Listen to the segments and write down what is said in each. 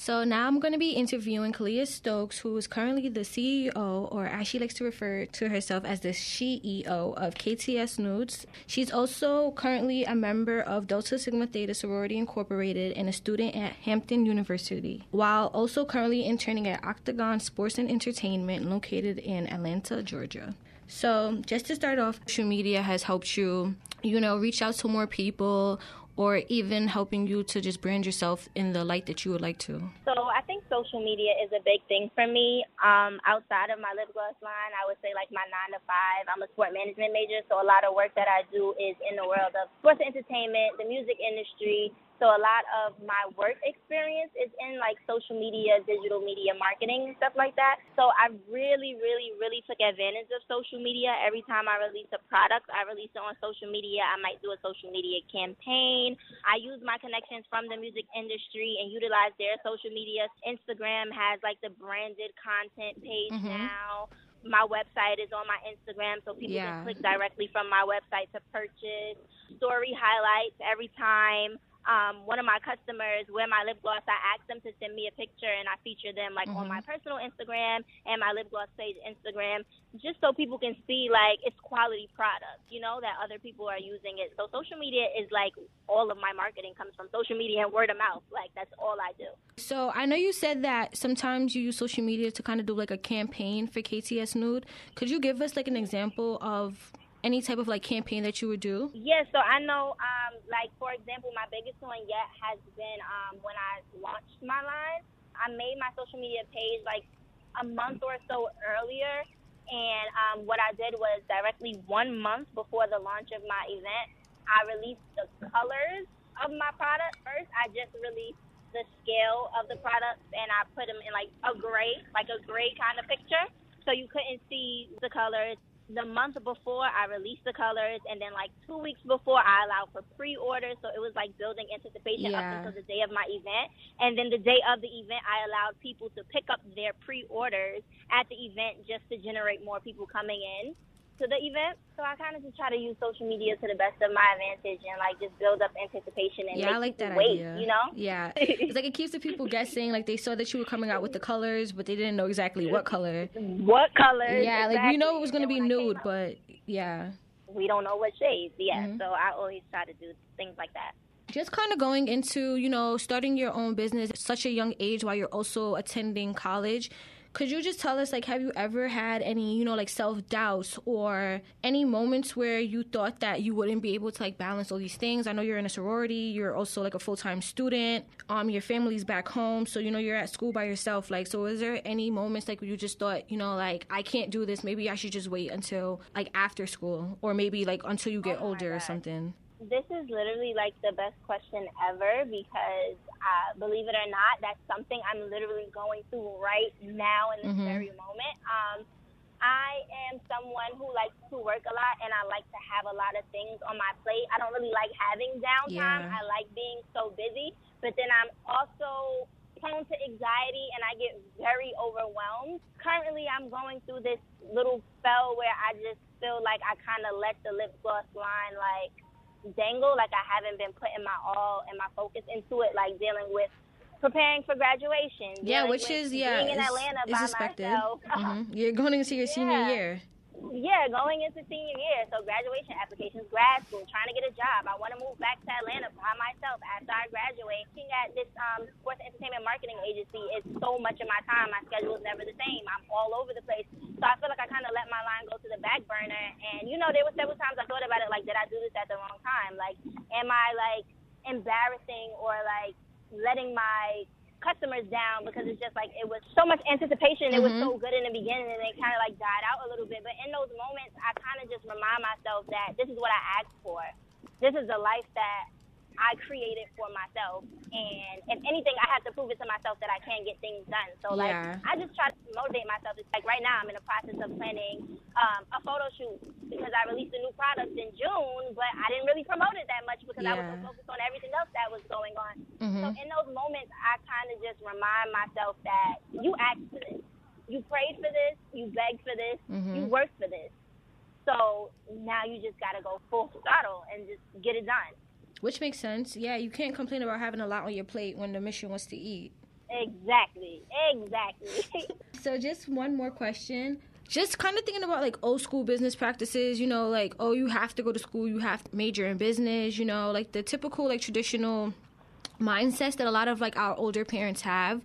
So now I'm going to be interviewing Kalia Stokes, who is currently the CEO, or as she likes to refer to herself as the CEO of KTS Nudes. She's also currently a member of Delta Sigma Theta Sorority Incorporated and a student at Hampton University, while also currently interning at Octagon Sports and Entertainment located in Atlanta, Georgia. So, just to start off, social media has helped you, you know, reach out to more people or even helping you to just brand yourself in the light that you would like to? So I think social media is a big thing for me. Um, outside of my lip gloss line, I would say like my nine to five. I'm a sport management major, so a lot of work that I do is in the world of sports entertainment, the music industry, so a lot of my work experience is in like social media, digital media marketing and stuff like that. So I really, really, really took advantage of social media. Every time I release a product, I release it on social media. I might do a social media campaign. I use my connections from the music industry and utilize their social media. Instagram has like the branded content page mm-hmm. now my website is on my Instagram, so people yeah. can click directly from my website to purchase. Story highlights every time um, one of my customers wear my lip gloss, I ask them to send me a picture and I feature them like mm-hmm. on my personal Instagram and my lip gloss page Instagram, just so people can see like it's quality product, you know, that other people are using it. So social media is like all of my marketing comes from social media and word of mouth. Like that's all I do. So I know you said that sometimes you use social media to kind of do like a campaign for KTS Nude. Could you give us like an example of any type of like campaign that you would do? Yeah, so I know, um, like for example, my biggest one yet has been um, when I launched my line. I made my social media page like a month or so earlier, and um, what I did was directly one month before the launch of my event, I released the colors of my product first. I just released the scale of the products, and I put them in like a gray, like a gray kind of picture, so you couldn't see the colors the month before I released the colors, and then like two weeks before I allowed for pre-orders. So it was like building anticipation yeah. up until the day of my event, and then the day of the event, I allowed people to pick up their pre-orders at the event just to generate more people coming in to the event. So I kind of just try to use social media to the best of my advantage and like just build up anticipation and yeah, I like that wait, idea. You know? Yeah, it's like it keeps the people guessing. Like they saw that you were coming out with the colors, but they didn't know exactly what color. What color? Yeah, exactly. like we know it was going to be nude, but yeah. We don't know what shades. Yeah, mm-hmm. so I always try to do things like that just kind of going into you know starting your own business at such a young age while you're also attending college could you just tell us, like, have you ever had any, you know, like self doubts or any moments where you thought that you wouldn't be able to like balance all these things? I know you're in a sorority, you're also like a full time student, um, your family's back home, so you know you're at school by yourself. Like, so is there any moments like where you just thought, you know, like I can't do this, maybe I should just wait until like after school, or maybe like until you get oh older or something? This is literally like the best question ever because, uh, believe it or not, that's something I'm literally going through right now in this mm-hmm. very moment. Um, I am someone who likes to work a lot and I like to have a lot of things on my plate. I don't really like having downtime. Yeah. I like being so busy, but then I'm also prone to anxiety and I get very overwhelmed. Currently, I'm going through this little spell where I just feel like I kind of let the lip gloss line like dangle. Like I haven't been putting my all and my focus into it, like dealing with preparing for graduation. Yeah, which is yeah, being in Atlanta by expected. myself. Mm-hmm. You're going into your senior year. Yeah, going into senior year, so graduation applications, grad school, trying to get a job. I want to move back to Atlanta by myself after I graduate. Looking at this um, sports entertainment marketing agency is so much of my time. My schedule is never the same. I'm all over the place, so I feel like I kind of let my line go to the back burner. And you know, there were several times I thought about it, like, did I do this at the wrong time? Like, am I like embarrassing or like letting my customers down because it's just like it was so much anticipation. Mm-hmm. It was so mm-hmm. good in the beginning, and it kind of like died out a little bit. But in those moments, I kind of just remind myself that this is what I asked for. This is the life that I created for myself. And if anything, I have to prove it to myself that I can get things done. So, like, yeah. I just try to motivate myself. It's like right now, I'm in the process of planning um, a photo shoot because I released a new product in June, but I didn't really promote it that much because yeah. I was so focused on everything else that was going on. Mm-hmm. So, in those moments, I kind of just remind myself that you asked for this. You prayed for this, you begged for this, mm-hmm. you worked for this. So now you just got to go full throttle and just get it done. Which makes sense. Yeah, you can't complain about having a lot on your plate when the mission was to eat. Exactly. Exactly. so just one more question. Just kind of thinking about like old school business practices, you know, like oh, you have to go to school, you have to major in business, you know, like the typical like traditional mindsets that a lot of like our older parents have.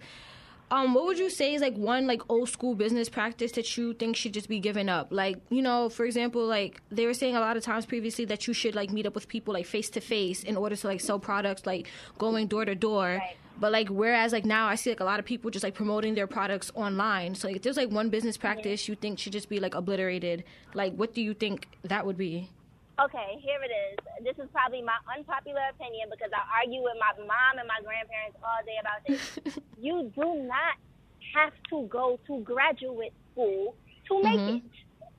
Um, what would you say is like one like old school business practice that you think should just be given up? Like, you know, for example, like they were saying a lot of times previously that you should like meet up with people like face to face in order to like sell products, like going door to door. But like whereas like now I see like a lot of people just like promoting their products online. So like if there's like one business practice you think should just be like obliterated, like what do you think that would be? Okay, here it is. This is probably my unpopular opinion because I argue with my mom and my grandparents all day about this. you do not have to go to graduate school to make Mm-hmm.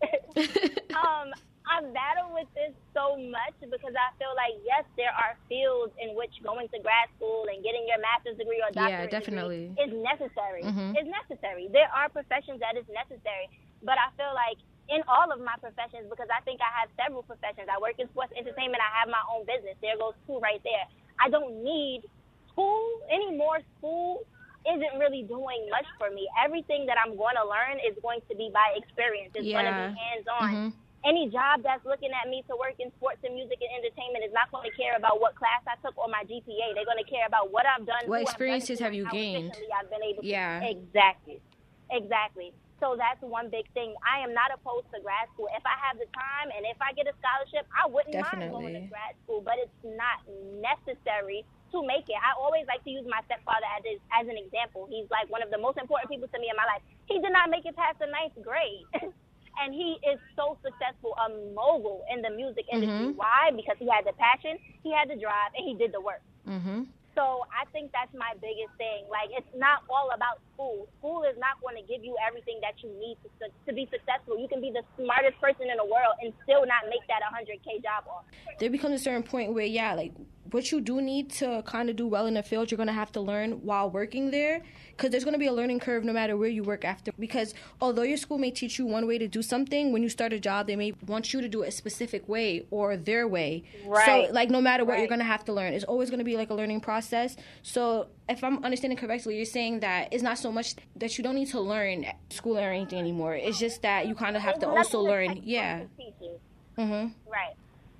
it. um, I battle with this so much because I feel like yes, there are fields in which going to grad school and getting your master's degree or Yeah, doctorate definitely. degree is necessary. Mhm. It's necessary. There are professions that is necessary, but I feel like in all of my professions, because I think I have several professions. I work in sports entertainment. I have my own business. There goes two right there. I don't need school anymore. School isn't really doing much for me. Everything that I'm going to learn is going to be by experience. It's going to be hands on Mhm. any job that's looking at me to work in sports and music and entertainment is not going to care about what class I took or my GPA. They're going to care about what I've done. What I've done experiences have you gained? I've been able to. Yeah. Exactly. Exactly. So that's one big thing. I am not opposed to grad school. If I have the time and if I get a scholarship, I wouldn't mind going to grad school, but it's not necessary to make it. I always like to use my stepfather as, as an example. He's like one of the most important people to me in my life. He did not make it past the ninth grade. and he is so successful, a mogul in the music industry. Mhm. Why? Because he had the passion, he had the drive, and he did the work. Mhm. So I think that's my biggest thing. Like it's not all about school. School is not going to give you everything that you need to to be successful. You can be the smartest person in the world and still not make that 100k job offer. there becomes a certain point where yeah like what you do need to kind of do well in the field you're going to have to learn while working there because there's going to be a learning curve no matter where you work after. Because although your school may teach you one way to do something when you start a job they may want you to do it a specific way or their way. Right. so like no matter what you're going to have to learn. It's always going to be like a learning process. So if i'm understanding correctly you're saying that it's not so much that you don't need to learn school or anything anymore. It's just that you kind of have to also learn. yeah. can teach you. hmm Right.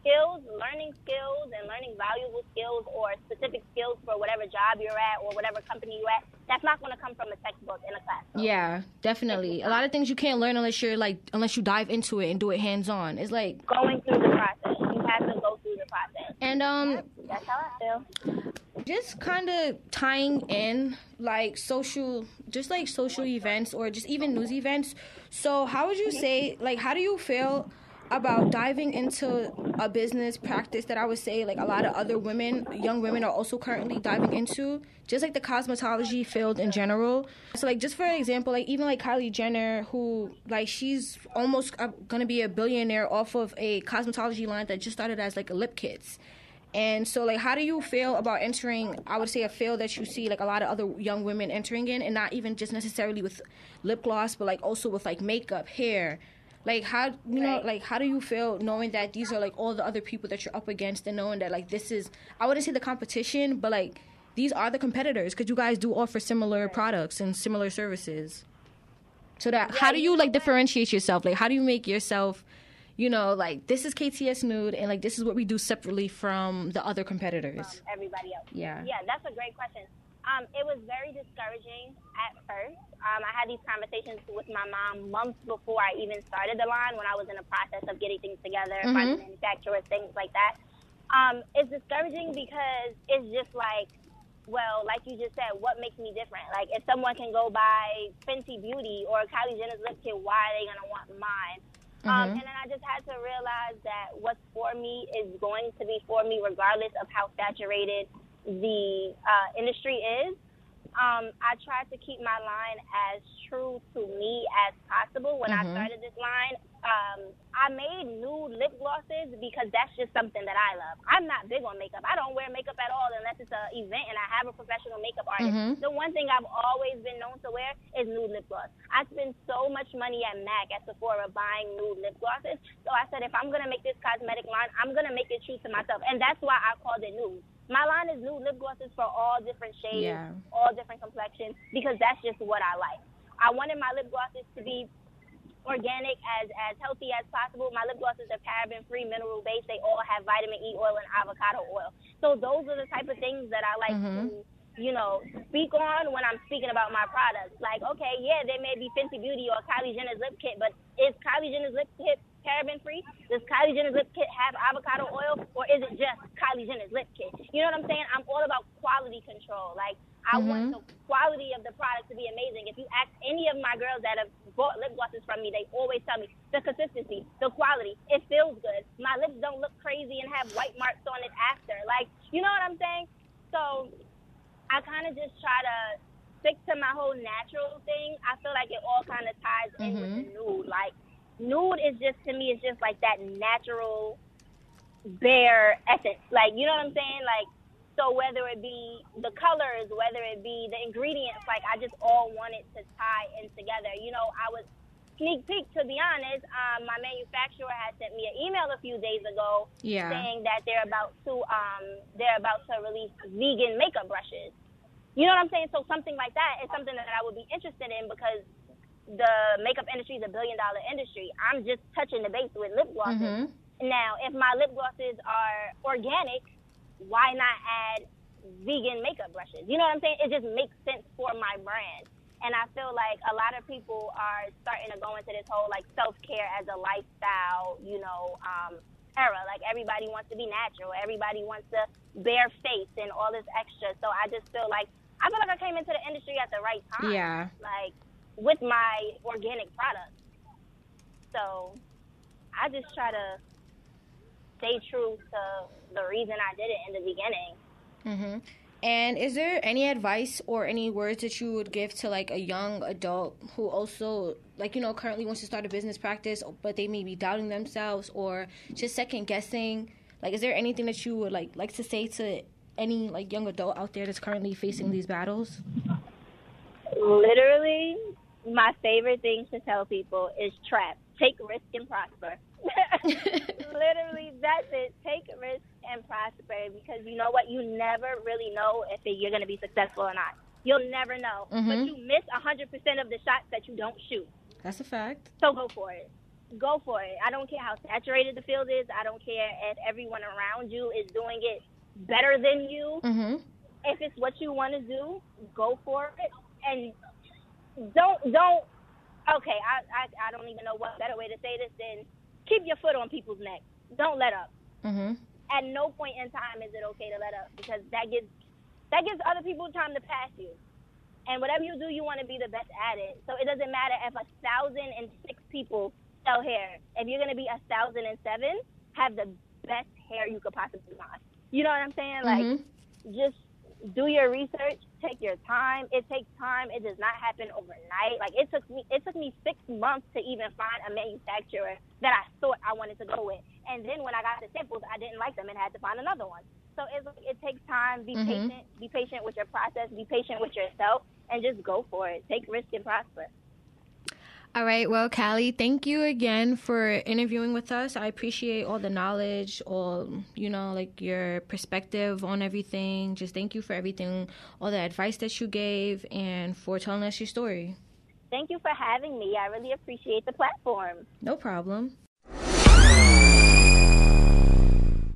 Skills, learning skills, and learning valuable skills or specific skills for whatever job you're at or whatever company you're at. That's not going to come from a textbook in a classroom. Yeah, definitely. A lot of things you can't learn unless you're like unless you dive into it and do it hands on. It's like Going through the process, you have to go through the process. And um That's how I feel. just kind of tying in like social just like social events or just even news events. So, how would you say like how do you feel about diving into a business practice that I would say like a lot of other women, young women are also currently diving into, just like the cosmetology field in general. So like just for example, like even like Kylie Jenner who like she's almost uh, going to be a billionaire off of a cosmetology line that just started as like lip kits. And so, like, how do you feel about entering? I would say a field that you see like a lot of other young women entering in, and not even just necessarily with lip gloss, but like also with like makeup, hair. Like, how you know, Right. like, how do you feel knowing that these are like all the other people that you're up against, and knowing that like this is, I wouldn't say the competition, but like these are the competitors because you guys do offer similar products and similar services. So that how do you like differentiate yourself? Like, how do you make yourself? You know, like this is KTS Nude, and like this is what we do separately from the other competitors. from everybody else? Yeah. Yeah, that's a great question. Um, it was very discouraging at first. Um, I had these conversations with my mom months before I even started the line when I was in the process of getting things together, Mhm. finding manufacturers, things like that. Um, it's discouraging because it's just like, well, like you just said, what makes me different? Like, if someone can go buy Fenty Beauty or Kylie Jenner's lip kit, why are they going to want mine? Um, Mhm. and then I just had to realize that what's for me is going to be for me regardless of how saturated the uh, industry is. Um, I tried to keep my line as true to me as possible when I Mhm. started this line. Um, I made nude lip glosses because that's just something that I love. I'm not big on makeup. I don't wear makeup at all unless it's an event and I have a professional makeup artist. Mhm. The one thing I've always been known to wear is nude lip gloss. I spend so much money at MAC at Sephora buying nude lip glosses. So I said, if I'm gonna make this cosmetic line, I'm gonna make it true to myself, and that's why I called it nude. My line is nude lip glosses for all different shades, Yeah. all different complexions, because that's just what I like. I wanted my lip glosses to be organic, as as healthy as possible. My lip glosses are paraben free, mineral based. They all have vitamin E oil and avocado oil. So those are the type of things that I like Mhm. to, you know, speak on when I'm speaking about my products. Like, okay, yeah, there may be Fenty Beauty or Kylie Jenner's lip kit, but is Kylie Jenner's lip kit paraben free? Does Kylie Jenner's lip kit have avocado oil, or is it just Kylie Jenner's lip kit? You know what I'm saying? I'm all about quality control. Like, I want mm-hmm. the quality of the product to be amazing. If you ask any of my girls that have bought lip glosses from me, they always tell me the consistency, the quality, it feels good. My lips don't look crazy and have white marks on it after. Like, you know what I'm saying? So I kind of just try to stick to my whole natural thing. I feel like it all kind of ties in with the mm-hmm. nude. Like, nude is just to me, it's just like that natural, bare essence. Like, you know what I'm saying? Like, so whether it be the colors, whether it be the ingredients, like I just all wanted to tie in together. You know, I was sneak peek to be honest. Um, my manufacturer had sent me an email a few days ago Yeah. saying that they're about to um they're about to release vegan makeup brushes. You know what I'm saying? So something like that is something that I would be interested in because the makeup industry is a billion dollar industry. I'm just touching the base with lip glosses. Mhm. Now, if my lip glosses are organic, why not add vegan makeup brushes? You know what I'm saying? It just makes sense for my brand. And I feel like a lot of people are starting to go into this whole like self care as a lifestyle, you know, um, era. Like everybody wants to be natural, everybody wants to bare face and all this extra. So I just feel like I feel like I came into the industry at the right time. Yeah. Like with my organic products. So I just try to stay true to the reason I did it in the beginning. Mhm. And is there any advice or any words that you would give to like a young adult who also like you know currently wants to start a business practice but they may be doubting themselves or just second guessing? Like is there anything that you would like like to say to any like young adult out there that's currently facing these battles? Literally, my favorite thing to tell people is trap. Take risk and prosper. Literally, that's it. Take risk and prosper because you know what? You never really know if you're going to be successful or not. You'll never know. But Mhm. you miss 100% of the shots that you don't shoot. That's a fact. So go for it. Go for it. I don't care how saturated the field is. I don't care if everyone around you is doing it better than you. Mhm. If it's what you want to do, go for it. And don't don't. Okay, I, I I don't even know what better way to say this than keep your foot on people's neck. Don't let up. Mhm. At no point in time is it okay to let up because that gives that gives other people time to pass you. And whatever you do, you want to be the best at it. So it doesn't matter if a thousand and six people sell hair. If you're gonna be a thousand and seven, have the best hair you could possibly want. You know what I'm saying? Like Mhm. just do your research, take your time. It takes time. It does not happen overnight. Like it took me it took me six months to even find a manufacturer that I thought I wanted to go with. And then when I got the samples I didn't like them and had to find another one. So it's like it takes time, be Mhm. patient, be patient with your process, be patient with yourself and just go for it. Take risk and prosper. All right. Well, Callie, thank you again for interviewing with us. I appreciate all the knowledge, all, you know, like your perspective on everything. Just thank you for everything, all the advice that you gave, and for telling us your story. Thank you for having me. I really appreciate the platform. No problem.